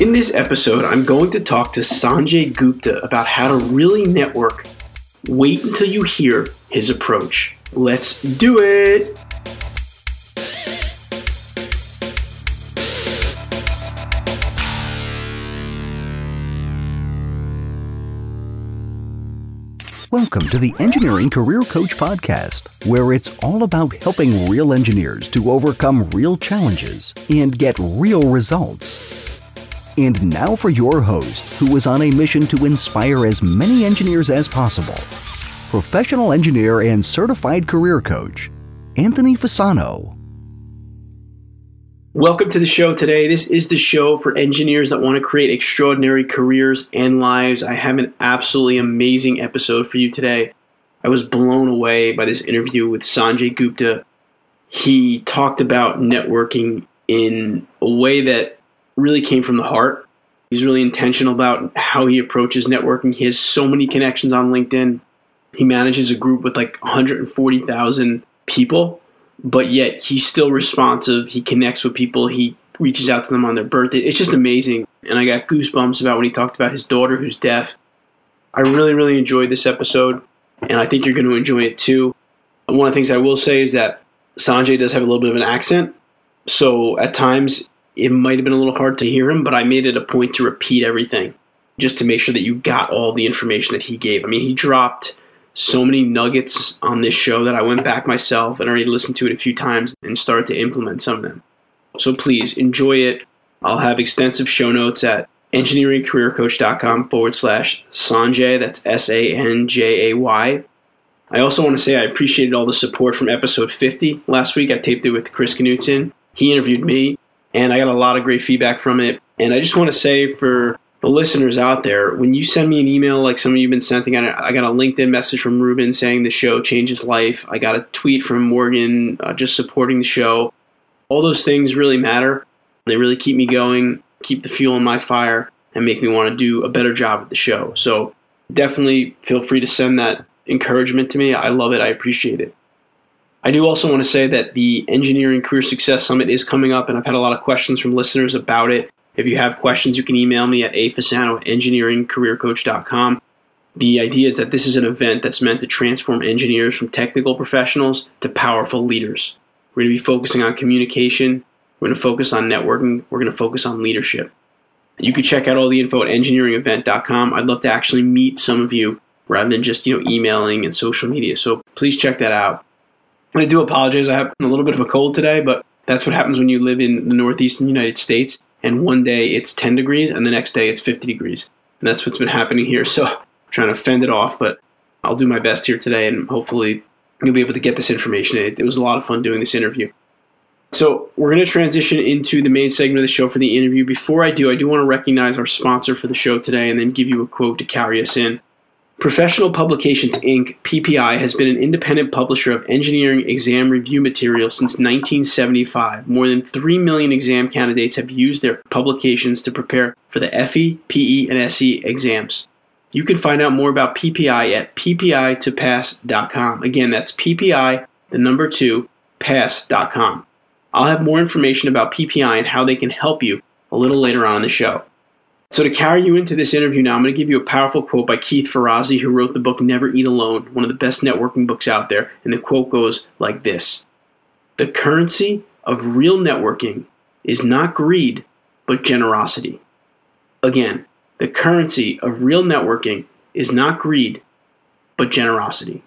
In this episode, I'm going to talk to Sanjay Gupta about how to really network. Wait until you hear his approach. Let's do it! Welcome to the Engineering Career Coach Podcast, where it's all about helping real engineers to overcome real challenges and get real results. And now for your host, who is on a mission to inspire as many engineers as possible professional engineer and certified career coach, Anthony Fasano. Welcome to the show today. This is the show for engineers that want to create extraordinary careers and lives. I have an absolutely amazing episode for you today. I was blown away by this interview with Sanjay Gupta. He talked about networking in a way that really came from the heart. He's really intentional about how he approaches networking. He has so many connections on LinkedIn. He manages a group with like 140,000 people but yet he's still responsive. He connects with people. He reaches out to them on their birthday. It's just amazing. And I got goosebumps about when he talked about his daughter who's deaf. I really, really enjoyed this episode, and I think you're going to enjoy it too. One of the things I will say is that Sanjay does have a little bit of an accent, so at times it might have been a little hard to hear him, but I made it a point to repeat everything just to make sure that you got all the information that he gave. I mean, he dropped so many nuggets on this show that I went back myself and already listened to it a few times and started to implement some of them. So please enjoy it. I'll have extensive show notes at engineeringcareercoach.com forward slash Sanjay. That's S A N J A Y. I also want to say I appreciated all the support from episode 50 last week. I taped it with Chris Knutson. He interviewed me, and I got a lot of great feedback from it. And I just want to say for the listeners out there, when you send me an email like some of you have been sending, I got a LinkedIn message from Ruben saying the show changed his life. I got a tweet from Morgan uh, just supporting the show. All those things really matter. They really keep me going, keep the fuel in my fire, and make me want to do a better job at the show. So definitely feel free to send that encouragement to me. I love it. I appreciate it. I do also want to say that the Engineering Career Success Summit is coming up, and I've had a lot of questions from listeners about it. If you have questions, you can email me at afasano at engineeringcareercoach.com. The idea is that this is an event that's meant to transform engineers from technical professionals to powerful leaders. We're going to be focusing on communication. We're going to focus on networking. We're going to focus on leadership. You can check out all the info at engineeringevent.com. I'd love to actually meet some of you rather than just you know emailing and social media. So please check that out. I do apologize. I have a little bit of a cold today, but that's what happens when you live in the northeastern United States and one day it's 10 degrees and the next day it's 50 degrees. And that's what's been happening here. So I'm trying to fend it off, but I'll do my best here today and hopefully you'll be able to get this information. It, it was a lot of fun doing this interview. So we're going to transition into the main segment of the show for the interview. Before I do, I do want to recognize our sponsor for the show today and then give you a quote to carry us in. Professional Publications Inc., PPI, has been an independent publisher of engineering exam review material since 1975. More than 3 million exam candidates have used their publications to prepare for the FE, PE, and SE exams. You can find out more about PPI at ppi2pass.com. Again, that's PPI, the number 2, pass.com. I'll have more information about PPI and how they can help you a little later on in the show. So, to carry you into this interview now, I'm going to give you a powerful quote by Keith Ferrazzi, who wrote the book Never Eat Alone, one of the best networking books out there. And the quote goes like this The currency of real networking is not greed, but generosity. Again, the currency of real networking is not greed, but generosity.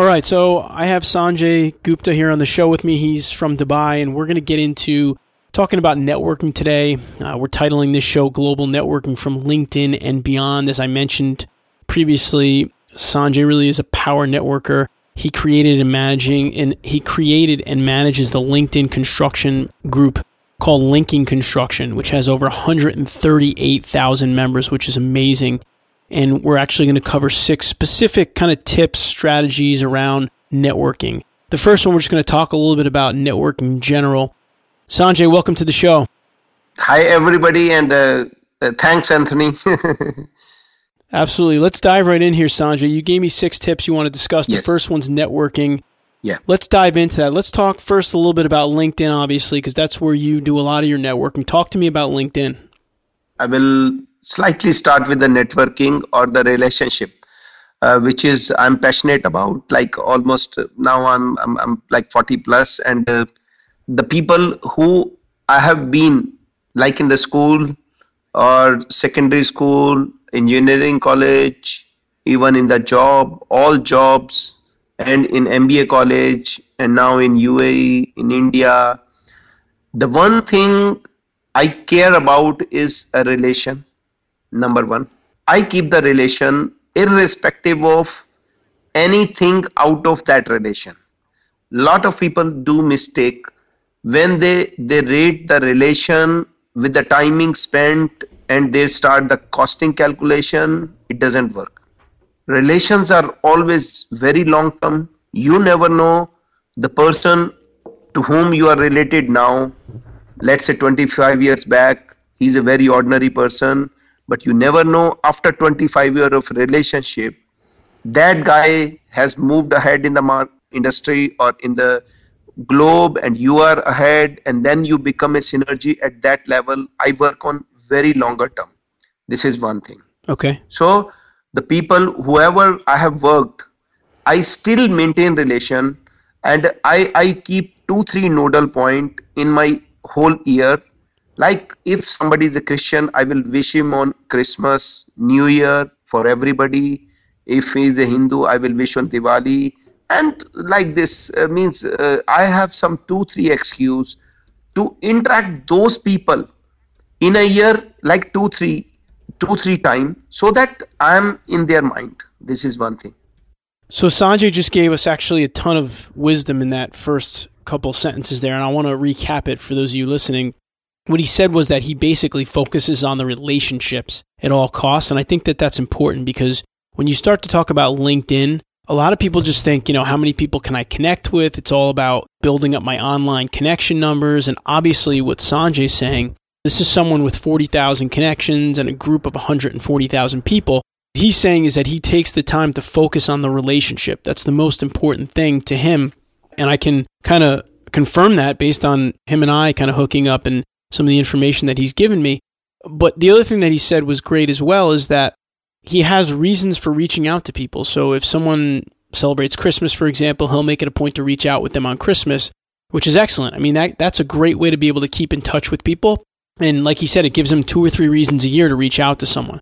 All right, so I have Sanjay Gupta here on the show with me. He's from Dubai, and we're going to get into talking about networking today. Uh, we're titling this show Global Networking from LinkedIn and Beyond. As I mentioned previously, Sanjay really is a power networker. He created and managing and he created and manages the LinkedIn construction group called Linking Construction, which has over 138,000 members, which is amazing and we're actually going to cover six specific kind of tips, strategies around networking. The first one, we're just going to talk a little bit about networking in general. Sanjay, welcome to the show. Hi, everybody, and uh, uh, thanks, Anthony. Absolutely. Let's dive right in here, Sanjay. You gave me six tips you want to discuss. The yes. first one's networking. Yeah. Let's dive into that. Let's talk first a little bit about LinkedIn, obviously, because that's where you do a lot of your networking. Talk to me about LinkedIn. I will slightly start with the networking or the relationship. Uh, which is I'm passionate about. Like almost now, I'm I'm, I'm like 40 plus, and uh, the people who I have been like in the school or secondary school, engineering college, even in the job, all jobs, and in MBA college, and now in UAE, in India. The one thing I care about is a relation. Number one, I keep the relation irrespective of anything out of that relation. Lot of people do mistake when they they rate the relation with the timing spent and they start the costing calculation. It doesn't work. Relations are always very long term. You never know the person to whom you are related now. Let's say 25 years back, he's a very ordinary person but you never know after 25 years of relationship that guy has moved ahead in the mar- industry or in the globe and you are ahead and then you become a synergy at that level. I work on very longer term. This is one thing. Okay. So the people whoever i have worked i still maintain relation and i i keep two three nodal point in my whole year like if somebody is a christian i will wish him on christmas new year for everybody. If he is a hindu i will wish on diwali. And like this uh, means uh, i have some two three excuse to interact those people in a year like two three two three time so that i am in their mind. This is one thing. So sanjay just gave us actually a ton of wisdom in that first couple sentences there and i want to recap it for those of you listening what he said was that he basically focuses on the relationships at all costs. And I think that that's important because when you start to talk about LinkedIn, a lot of people just think, you know, how many people can I connect with? It's all about building up my online connection numbers. And obviously, what Sanjay's saying, this is someone with 40,000 connections and a group of 140,000 people. He's saying is that he takes the time to focus on the relationship. That's the most important thing to him. And I can kind of confirm that based on him and I kind of hooking up and some of the information that he's given me. But the other thing that he said was great as well is that he has reasons for reaching out to people. So if someone celebrates Christmas, for example, he'll make it a point to reach out with them on Christmas, which is excellent. I mean, that, that's a great way to be able to keep in touch with people. And like he said, it gives him two or three reasons a year to reach out to someone.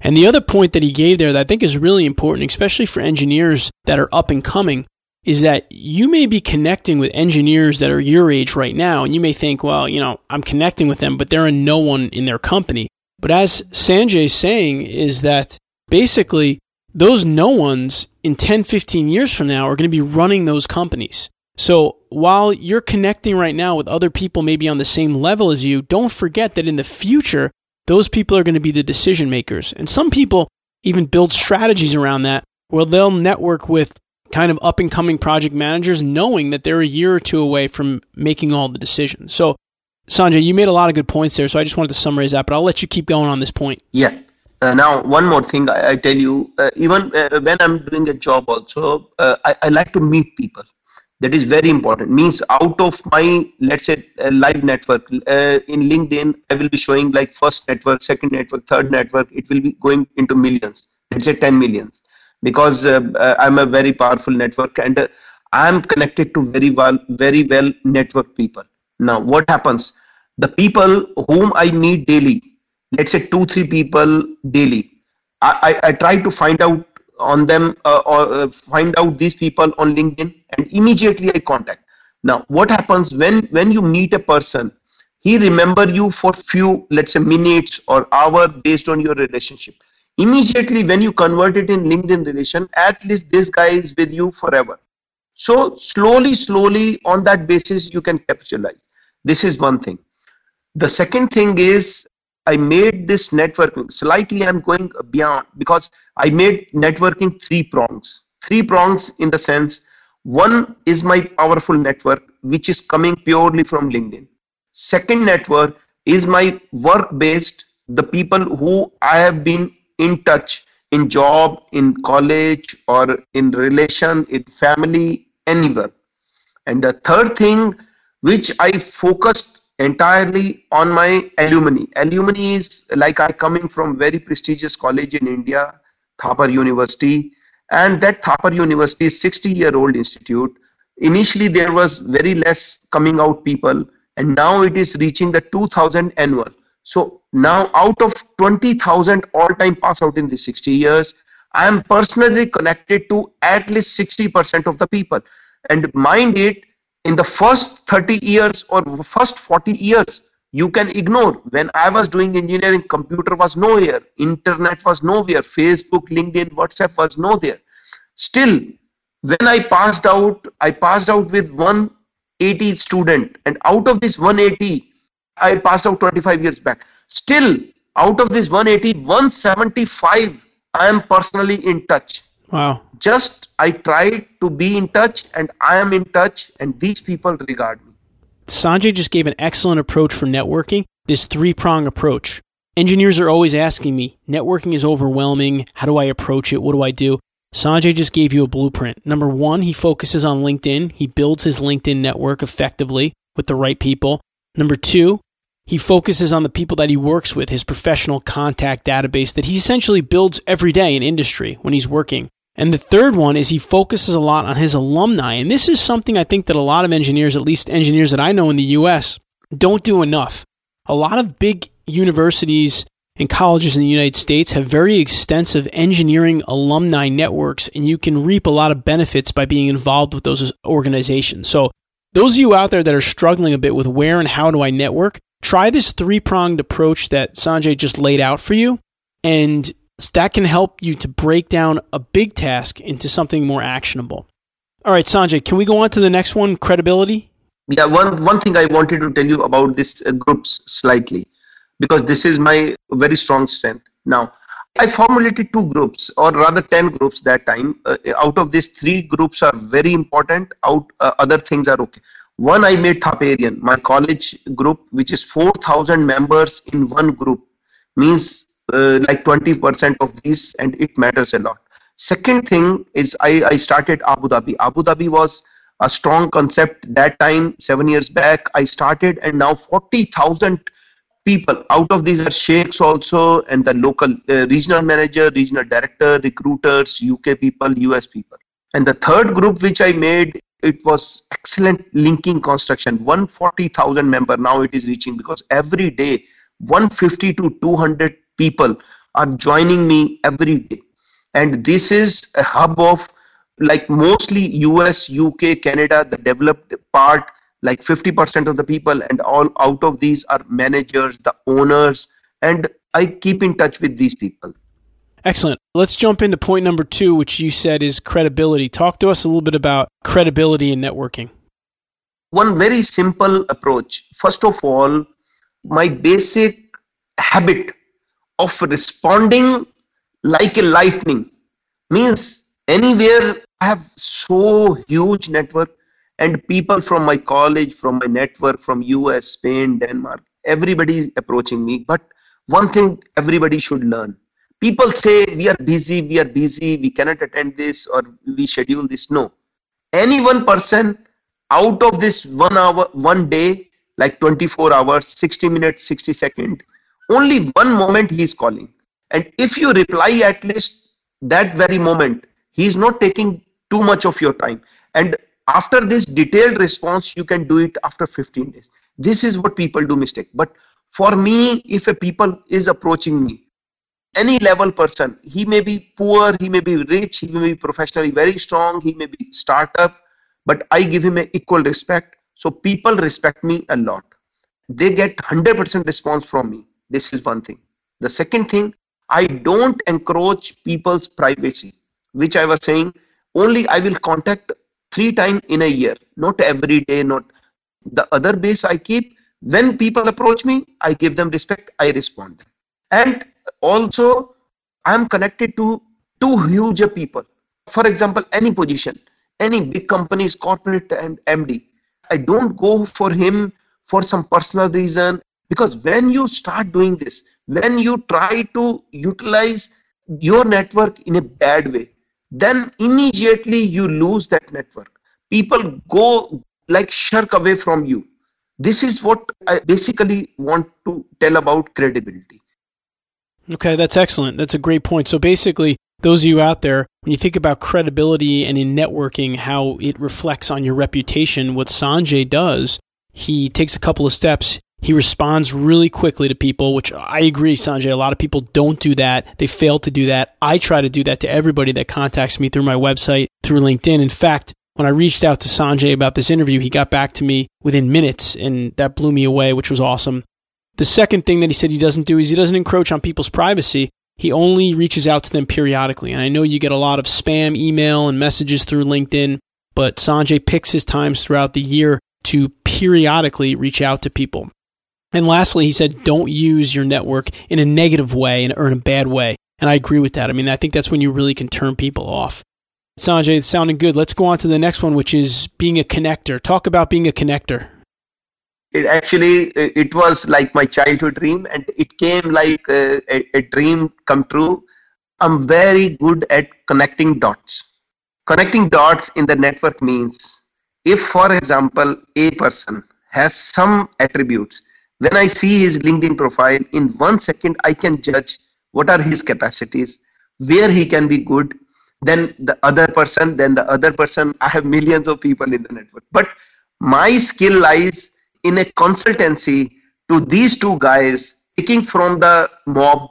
And the other point that he gave there that I think is really important, especially for engineers that are up and coming, is that you may be connecting with engineers that are your age right now, and you may think, well, you know, I'm connecting with them, but they're a no one in their company. But as Sanjay's saying, is that basically those no ones in 10, 15 years from now are going to be running those companies. So while you're connecting right now with other people maybe on the same level as you, don't forget that in the future, those people are going to be the decision makers. And some people even build strategies around that where they'll network with kind of up and coming project managers knowing that they're a year or two away from making all the decisions. So, Sanjay, you made a lot of good points there. So I just wanted to summarize that, but I'll let you keep going on this point. Yeah. Uh, now, one more thing I, I tell you, uh, even uh, when I'm doing a job, also, uh, I, I, like to meet people. That is very important. Means out of my, let's say, uh, live network uh, in LinkedIn, I will be showing like first network, second network, third network. It will be going into millions. Let's say 10 millions because uh, uh, I'm a very powerful network and uh, I'm connected to very well, very well network people. Now, what happens? The people whom I meet daily, let's say two, three people daily, I, I, I try to find out on them uh, or find out these people on LinkedIn and immediately I contact. Now, what happens when when you meet a person? He remember you for few, let's say, minutes or hour based on your relationship immediately when you convert it in linkedin relation at least this guy is with you forever. So slowly slowly on that basis you can capitalize. This is one thing. The second thing is i made this networking slightly i'm going beyond because i made networking three prongs. Three prongs in the sense one is my powerful network which is coming purely from linkedin. Second network is my work based the people who i have been in touch in job in college or in relation in family anywhere And the third thing, which I focused entirely on my alumni. Alumni is like I coming from very prestigious college in India, Thapar University, and that Thapar University is 60 year old institute. Initially, there was very less coming out people, and now it is reaching the 2000 annual. So now, out of 20,000 all time pass out in the 60 years, I am personally connected to at least 60% of the people. And mind it, in the first 30 years or first 40 years, you can ignore. When I was doing engineering, computer was nowhere, internet was nowhere, Facebook, LinkedIn, WhatsApp was nowhere. Still, when I passed out, I passed out with 180 student, and out of this 180, I passed out 25 years back. Still, out of this 180, 175, I am personally in touch. Wow. Just I tried to be in touch and I am in touch, and these people regard me. Sanjay just gave an excellent approach for networking, this three prong approach. Engineers are always asking me, networking is overwhelming. How do I approach it? What do I do? Sanjay just gave you a blueprint. Number one, he focuses on LinkedIn. He builds his LinkedIn network effectively with the right people. Number two, he focuses on the people that he works with, his professional contact database that he essentially builds every day in industry when he's working. And the third one is he focuses a lot on his alumni. And this is something I think that a lot of engineers, at least engineers that I know in the US, don't do enough. A lot of big universities and colleges in the United States have very extensive engineering alumni networks, and you can reap a lot of benefits by being involved with those organizations. So, those of you out there that are struggling a bit with where and how do I network, try this three pronged approach that Sanjay just laid out for you. And that can help you to break down a big task into something more actionable. All right, Sanjay, can we go on to the next one, credibility? Yeah, one, one thing I wanted to tell you about this uh, groups slightly, because this is my very strong strength. Now, I formulated two groups, or rather 10 groups that time. Uh, out of these, three groups are very important, out uh, other things are okay. One, I made Thaparian, my college group, which is 4,000 members in one group, means uh, like 20% of these and it matters a lot. Second thing is I, I started abu dhabi. Abu dhabi was a strong concept that time seven years back. I started and now 40000 people out of these are sheikhs also and the local uh, regional manager regional director recruiters uk people us people. And the third group which i made it was excellent linking construction. 140000 member now it is reaching because every day 150 to 200 people are joining me every day. And this is a hub of like mostly us uk canada the developed part like 50% of the people and all out of these are managers the owners and i keep in touch with these people excellent. Let's jump into point number two which you said is credibility. Talk to us a little bit about credibility in networking. One very simple approach. First of all my basic habit of responding like a lightning means anywhere i have so huge network and people from my college from my network from us spain denmark everybody is approaching me. But one thing everybody should learn people say we are busy we are busy we cannot attend this or we schedule this. No. Any one person out of this one hour one day like 24 hours 60 minutes 60 second only one moment he is calling. And if you reply at least that very moment he is not taking too much of your time. And after this detailed response you can do it after 15 days. This is what people do mistake. But for me if a people is approaching me any level person he may be poor he may be rich he may be professionally very strong he may be startup but i give him equal respect so people respect me a lot they get 100% response from me this is one thing. The second thing, I don't encroach people's privacy, which I was saying, only I will contact three times in a year, not every day, not the other base I keep. When people approach me, I give them respect, I respond. And also, I am connected to two huge people. For example, any position, any big companies, corporate and MD. I don't go for him for some personal reason because when you start doing this when you try to utilize your network in a bad way then immediately you lose that network people go like shirk away from you. This is what I basically want to tell about credibility. Okay, that's excellent. That's a great point. So basically, those of you out there, when you think about credibility and in networking, how it reflects on your reputation, what Sanjay does, he takes a couple of steps. He responds really quickly to people, which I agree, Sanjay. A lot of people don't do that. They fail to do that. I try to do that to everybody that contacts me through my website, through LinkedIn. In fact, when I reached out to Sanjay about this interview, he got back to me within minutes, and that blew me away, which was awesome. The second thing that he said he doesn't do is he doesn't encroach on people's privacy. He only reaches out to them periodically. And I know you get a lot of spam email and messages through LinkedIn, but Sanjay picks his times throughout the year to periodically reach out to people. And lastly, he said, don't use your network in a negative way or in a bad way. And I agree with that. I mean, I think that's when you really can turn people off. Sanjay, it's sounding good. Let's go on to the next one, which is being a connector. Talk about being a connector. It actually uh, it was like my childhood dream, and it came like a, a, a dream come true. I'm very good at connecting dots. Connecting dots in the network means if, for example, a person has some attributes when I see his LinkedIn profile, in one second, I can judge what are his capacities, where he can be good, then the other person, then the other person. I have millions of people in the network. But my skill lies in a consultancy to these two guys, picking from the mob,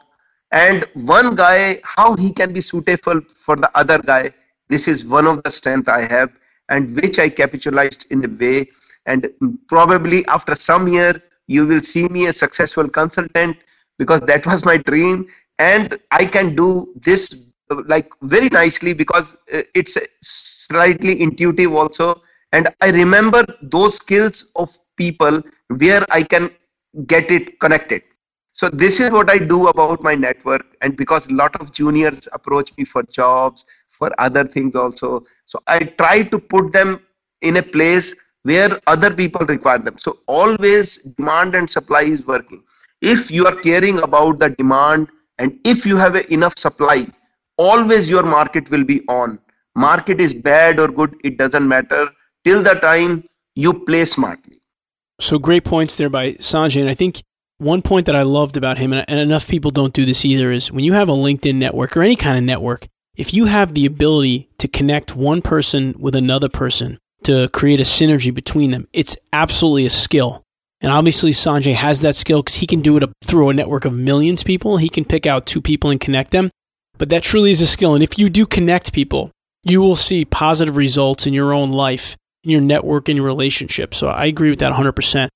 and one guy, how he can be suitable for the other guy. This is one of the strength I have, and which I capitalized in a way. And probably after some year, you will see me a successful consultant because that was my dream and i can do this like very nicely because uh, it's slightly intuitive also and i remember those skills of people where i can get it connected so this is what i do about my network and because a lot of juniors approach me for jobs for other things also so i try to put them in a place where other people require them. So always demand and supply is working. If you are caring about the demand and if you have enough supply, always your market will be on. Market is bad or good, it doesn't matter till the time you play smartly. So great points there by Sanjay. And I think one point that I loved about him, and enough people don't do this either, is when you have a LinkedIn network or any kind of network, if you have the ability to connect one person with another person, to create a synergy between them. It's absolutely a skill. And obviously, Sanjay has that skill because he can do it through a network of millions of people. He can pick out two people and connect them. But that truly is a skill. And if you do connect people, you will see positive results in your own life, in your network, in your relationship. So I agree with that 100%.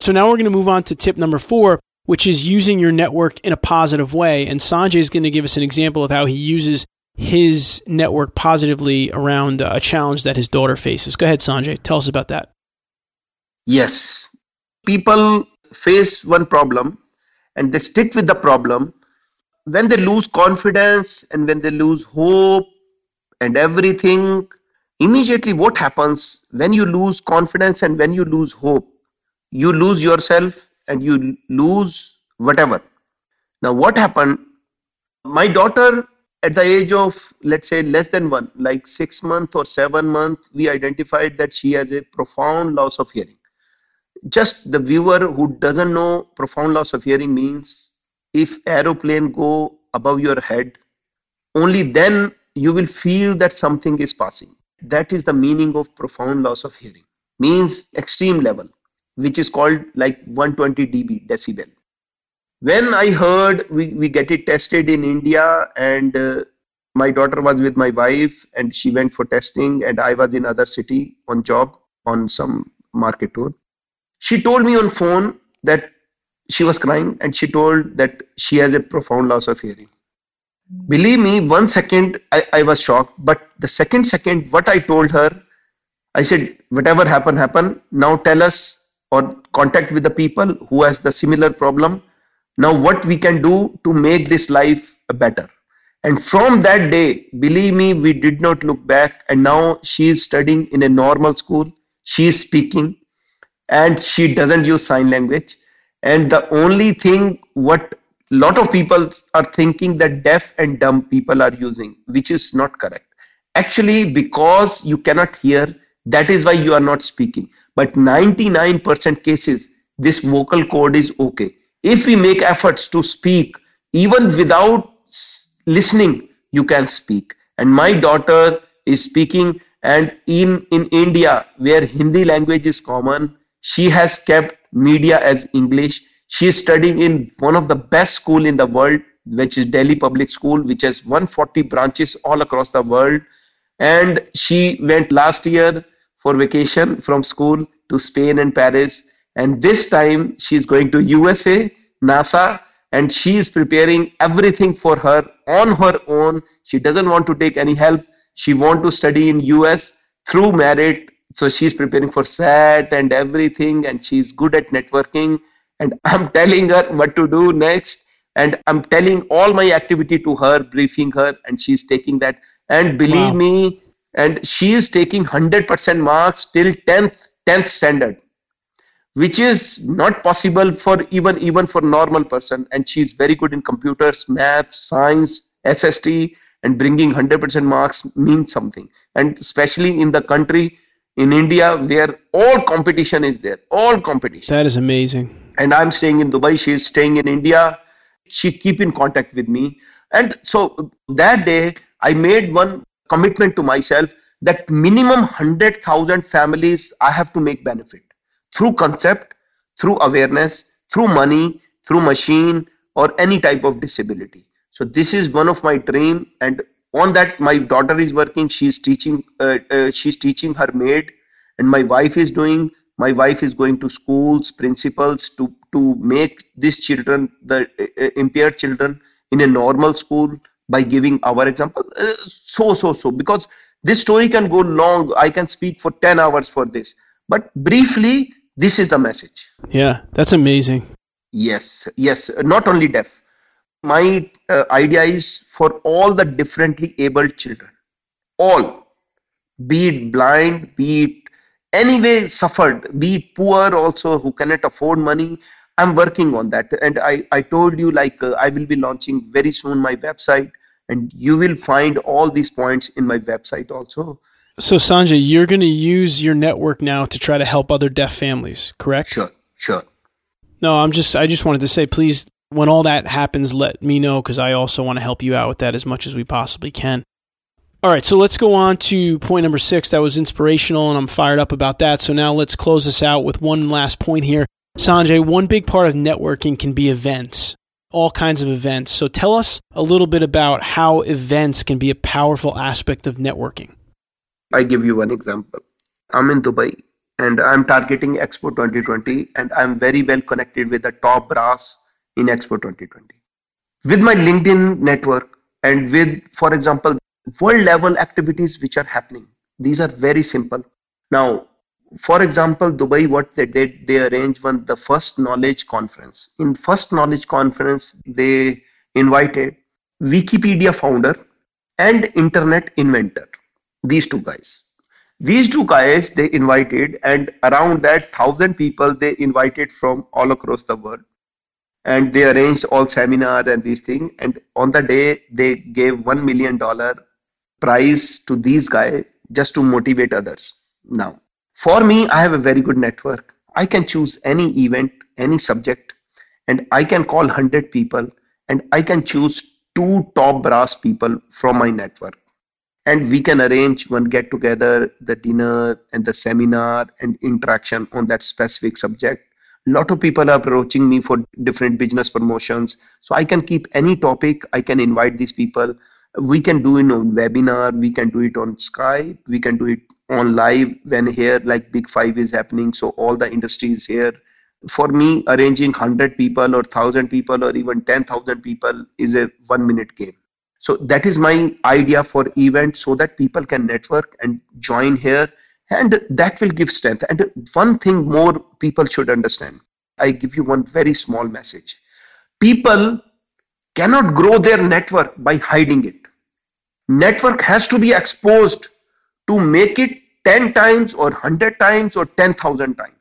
So now we're going to move on to tip number four, which is using your network in a positive way. And Sanjay is going to give us an example of how he uses his network positively around uh, a challenge that his daughter faces. Go ahead, Sanjay. Tell us about that. Yes. People face one problem and they stick with the problem. When they lose confidence and when they lose hope and everything, immediately what happens when you lose confidence and when you lose hope? You lose yourself and you lose whatever. Now, what happened? My daughter at the age of let's say less than one like six month or seven month we identified that she has a profound loss of hearing just the viewer who doesn't know profound loss of hearing means if aeroplane go above your head only then you will feel that something is passing that is the meaning of profound loss of hearing. Means extreme level which is called like 120 db decibel. When i heard we, we get it tested in india and uh, my daughter was with my wife and she went for testing and i was in other city on job on some market tour. She told me on phone that she was crying and she told that she has a profound loss of hearing believe me one second I, I was shocked but the second second what i told her i said whatever happened happened now tell us or contact with the people who has the similar problem. Now what we can do to make this life better? And from that day believe me we did not look back and now she is studying in a normal school. She is speaking and she doesn't use sign language. And the only thing what lot of people are thinking that deaf and dumb people are using which is not correct. Actually because you cannot hear that is why you are not speaking. But 99% cases this vocal cord is okay. If we make efforts to speak even without listening you can speak. And my daughter is speaking and in in india where hindi language is common she has kept media as english she is studying in one of the best school in the world which is delhi public school which has 140 branches all across the world. And she went last year for vacation from school to spain and paris. And this time she is going to usa nasa and she is preparing everything for her on her own. She doesn't want to take any help. She want to study in us through merit. So she's preparing for sat and everything and she's good at networking and i'm telling her what to do next. And i'm telling all my activity to her briefing her and she's taking that. And believe wow. me and she is taking 100% marks till 10th 10th standard which is not possible for even even for normal person. And she's very good in computers maths science sst and bringing 100% marks means something. And especially in the country in india where all competition is there all competition. That is amazing and i'm staying in dubai she is staying in india she keep in contact with me and so that day i made one commitment to myself that minimum 100000 families i have to make benefit through concept, through awareness, through money, through machine, or any type of disability. So this is one of my dream, and on that my daughter is working. She's teaching. Uh, uh, she's teaching her maid, and my wife is doing. My wife is going to schools, principals to to make these children, the uh, impaired children, in a normal school by giving our example. Uh, so so so because this story can go long. I can speak for ten hours for this, but briefly this is the message. Yeah, that's amazing. Yes, yes. Not only deaf. My uh, idea is for all the differently abled children, all, be it blind, be it anyway suffered, be poor also who cannot afford money. I'm working on that. And I, I told you, like, uh, I will be launching very soon my website, and you will find all these points in my website also so Sanjay, you're going to use your network now to try to help other deaf families, correct? Sure, sure. No, I'm just I just wanted to say please when all that happens let me know cuz I also want to help you out with that as much as we possibly can. All right, so let's go on to point number 6. That was inspirational and I'm fired up about that. So now let's close this out with one last point here. Sanjay, one big part of networking can be events all kinds of events. So tell us a little bit about how events can be a powerful aspect of networking. I give you one example. I'm in Dubai and I'm targeting Expo 2020 and I'm very well connected with the top brass in Expo 2020. With my LinkedIn network and with, for example, world level activities which are happening, these are very simple. Now, for example, Dubai, what they did, they arranged one the first knowledge conference. In first knowledge conference, they invited Wikipedia founder and internet inventor these two guys these two guys they invited and around that thousand people they invited from all across the world and they arranged all seminar and these things and on the day they gave one million dollar prize to these guys just to motivate others. Now for me i have a very good network. I can choose any event any subject and i can call 100 people and i can choose two top brass people from my network. And we can arrange one get together the dinner and the seminar and interaction on that specific subject. A lot of people are approaching me for different business promotions. So i can keep any topic i can invite these people we can do it on webinar we can do it on skype we can do it on live when here like big five is happening. So all the industry is here. For me arranging 100 people or 1000 people or even 10000 people is a one minute game. So that is my idea for event so that people can network and join here and that will give strength. And one thing more people should understand i give you one very small message. People cannot grow their network by hiding it network has to be exposed to make it 10 times or 100 times or 10000 times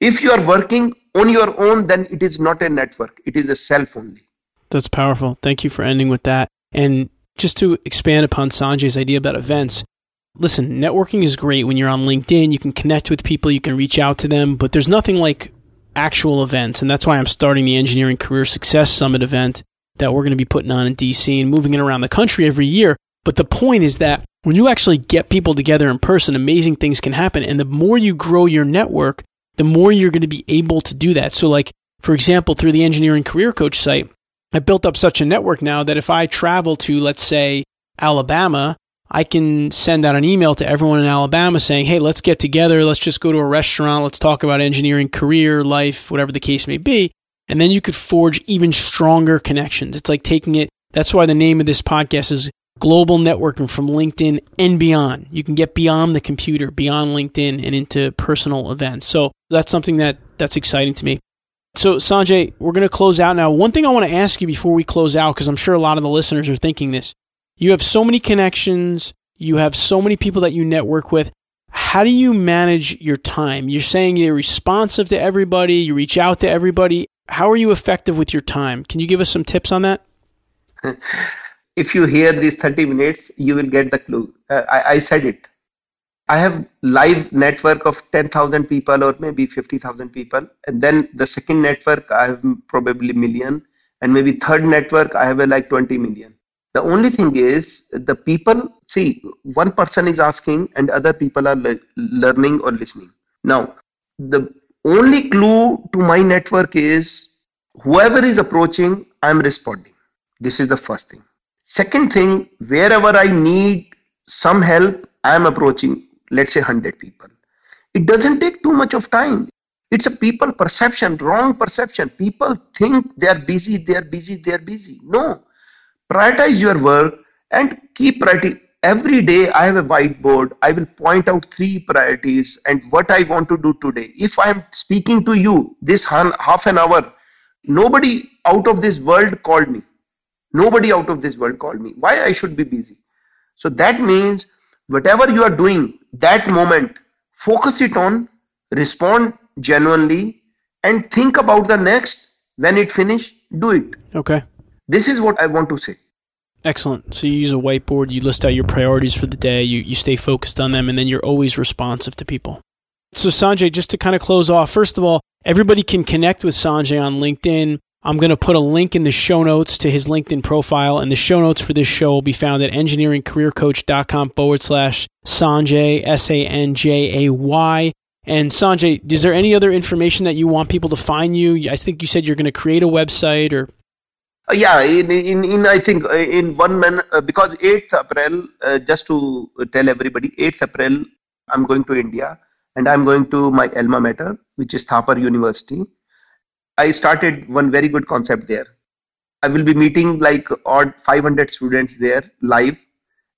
if you are working on your own then it is not a network it is a self only that's powerful thank you for ending with that and just to expand upon Sanjay's idea about events, listen, networking is great when you're on LinkedIn. You can connect with people, you can reach out to them, but there's nothing like actual events. And that's why I'm starting the Engineering Career Success Summit event that we're going to be putting on in DC and moving it around the country every year. But the point is that when you actually get people together in person, amazing things can happen. And the more you grow your network, the more you're going to be able to do that. So, like, for example, through the Engineering Career Coach site, I built up such a network now that if I travel to, let's say, Alabama, I can send out an email to everyone in Alabama saying, hey, let's get together. Let's just go to a restaurant. Let's talk about engineering, career, life, whatever the case may be. And then you could forge even stronger connections. It's like taking it. That's why the name of this podcast is Global Networking from LinkedIn and beyond. You can get beyond the computer, beyond LinkedIn and into personal events. So that's something that that's exciting to me. So Sanjay, we're going to close out now. One thing I want to ask you before we close out, because I'm sure a lot of the listeners are thinking this. You have so many connections. You have so many people that you network with. How do you manage your time? You're saying you're responsive to everybody. You reach out to everybody. How are you effective with your time? Can you give us some tips on that? if you hear these 30 minutes, you will get the clue. Uh, I, I said it. I have live network of 10,000 people or maybe 50,000 people. And then the second network, I have probably million. And maybe third network, I have like 20 million. The only thing is the people, see, one person is asking and other people are le- learning or listening. Now, the only clue to my network is whoever is approaching, I'm responding. This is the first thing. Second thing, wherever I need some help, I'm approaching, let's say 100 people. It doesn't take too much of time. It's a people perception, wrong perception. People think they are busy, they are busy, they are busy. No. Prioritize your work and keep. Every day I have a whiteboard. I will point out three priorities and what I want to do today. If I am speaking to you this half an hour, nobody out of this world called me Nobody out of this world called me. Why I should be busy? So that means whatever you are doing that moment, focus it on, respond genuinely, and think about the next. When it finish, do it. Okay. This is what I want to say. Excellent. So you use a whiteboard, you list out your priorities for the day, you, you stay focused on them, and then you're always responsive to people. So Sanjay, just to kind of close off, first of all, everybody can connect with Sanjay on LinkedIn. I'm going to put a link in the show notes to his LinkedIn profile, and the show notes for this show will be found at engineeringcareercoach.com forward slash Sanjay, S A N J A Y. And Sanjay, is there any other information that you want people to find you? I think you said you're going to create a website or. Uh, yeah, in, in, in, I think uh, in one man, uh, because 8th April, just to tell everybody, 8th April, I'm going to India and I'm going to my alma mater, which is Thapar University I started one very good concept there. I will be meeting like odd 500 students there live.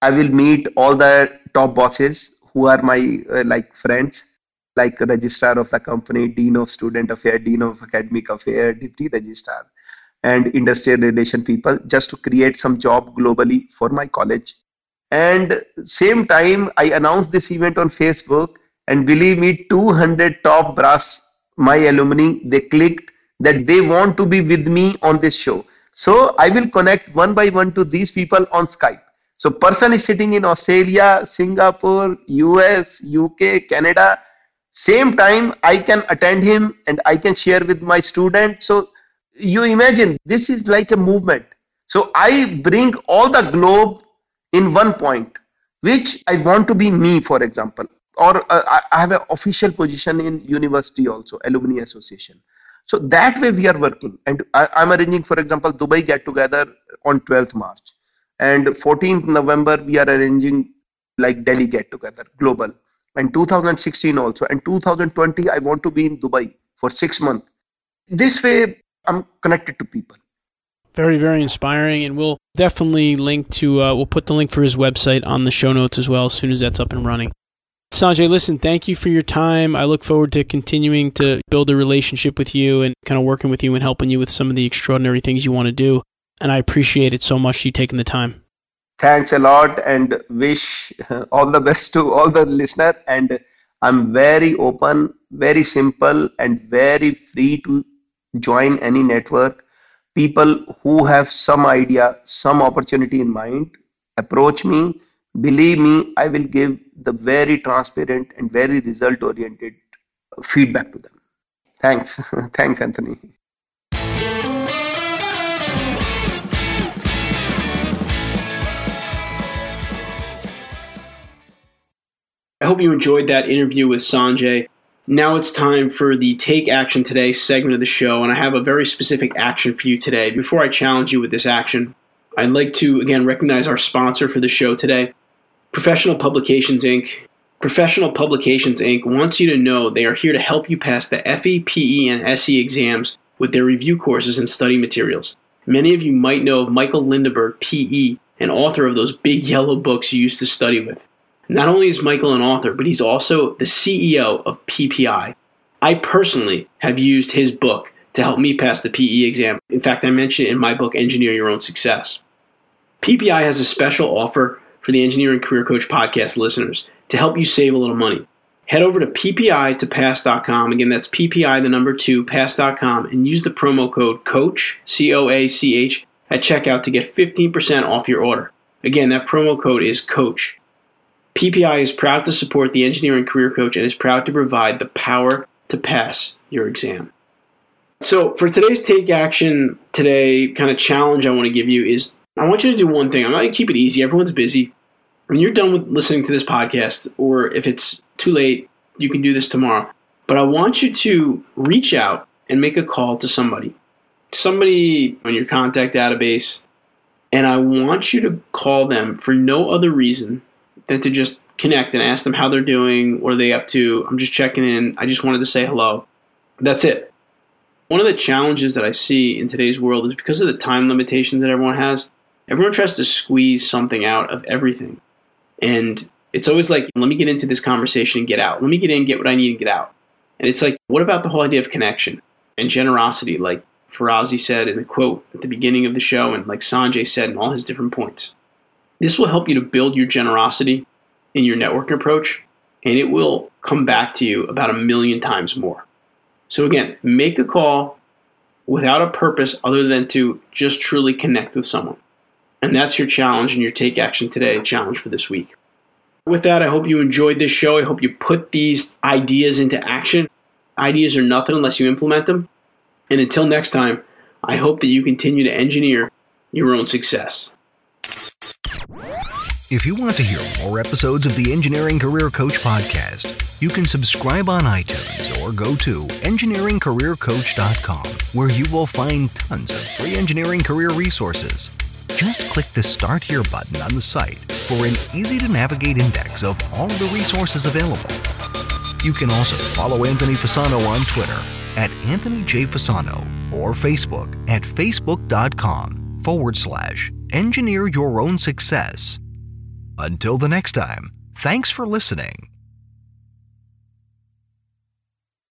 I will meet all the top bosses who are my uh, like friends, like registrar of the company, dean of student affair, dean of academic affair, deputy registrar, and industrial relation people, just to create some job globally for my college. And same time, I announced this event on Facebook, and believe me, 200 top brass my alumni they clicked that they want to be with me on this show. So I will connect one by one to these people on Skype. So person is sitting in Australia, Singapore, US, UK, Canada. Same time I can attend him and I can share with my student. So you imagine this is like a movement. So I bring all the globe in one point, which I want to be me, for example, or uh, I have an official position in university also, alumni association. So that way we are working. And I, am arranging, for example, Dubai get together on 12th March. And 14th November, we are arranging like Delhi get together, global. And 2016 also. And 2020, I want to be in Dubai for six months. This way, I'm connected to people. Very, very inspiring. And we'll definitely link to, uh, we'll put the link for his website on the show notes as well as soon as that's up and running. Sanjay, listen, thank you for your time. I look forward to continuing to build a relationship with you and kind of working with you and helping you with some of the extraordinary things you want to do. And I appreciate it so much you taking the time. Thanks a lot and wish all the best to all the listener. And I'm very open, very simple, and very free to join any network. People who have some idea, some opportunity in mind, approach me believe me, I will give the very transparent and very result oriented uh, feedback to them. Thanks. Thanks, Anthony. I hope you enjoyed that interview with Sanjay. Now it's time for the Take Action Today segment of the show, and I have a very specific action for you today. Before I challenge you with this action, I'd like to again recognize our sponsor for the show today, Professional Publications Inc. Professional Publications Inc. wants you to know they are here to help you pass the FE, PE, and SE exams with their review courses and study materials. Many of you might know of Michael Lindeburg, PE, and author of those big yellow books you used to study with. Not only is Michael an author, but he's also the CEO of PPI. I personally have used his book to help me pass the PE exam. In fact, I mentioned it in my book, Engineer Your Own Success. PPI has a special offer for the Engineering Career Coach podcast listeners to help you save a little money. Head over to PPI to pass.com. Again, that's PPI, the number two, pass.com, and use the promo code COACH, C O A C H, at checkout to get 15% off your order. Again, that promo code is COACH. PPI is proud to support the engineering career coach and is proud to provide the power to pass your exam. So, for today's take action today kind of challenge I want to give you is I want you to do one thing. I'm not going to keep it easy. Everyone's busy. When you're done with listening to this podcast, or if it's too late, you can do this tomorrow. But I want you to reach out and make a call to somebody, somebody on your contact database, and I want you to call them for no other reason than to just connect and ask them how they're doing, what are they up to. I'm just checking in. I just wanted to say hello. That's it. One of the challenges that I see in today's world is because of the time limitations that everyone has, everyone tries to squeeze something out of everything. And it's always like, let me get into this conversation and get out. Let me get in, get what I need, and get out. And it's like, what about the whole idea of connection and generosity, like Ferrazzi said in the quote at the beginning of the show, and like Sanjay said in all his different points? This will help you to build your generosity in your networking approach, and it will come back to you about a million times more. So, again, make a call without a purpose other than to just truly connect with someone. And that's your challenge and your Take Action Today challenge for this week. With that, I hope you enjoyed this show. I hope you put these ideas into action. Ideas are nothing unless you implement them. And until next time, I hope that you continue to engineer your own success. If you want to hear more episodes of the Engineering Career Coach podcast, you can subscribe on iTunes or go to engineeringcareercoach.com, where you will find tons of free engineering career resources. Just click the Start Here button on the site for an easy to navigate index of all the resources available. You can also follow Anthony Fasano on Twitter at Anthony J. Fasano or Facebook at facebook.com forward slash engineer your own success. Until the next time, thanks for listening.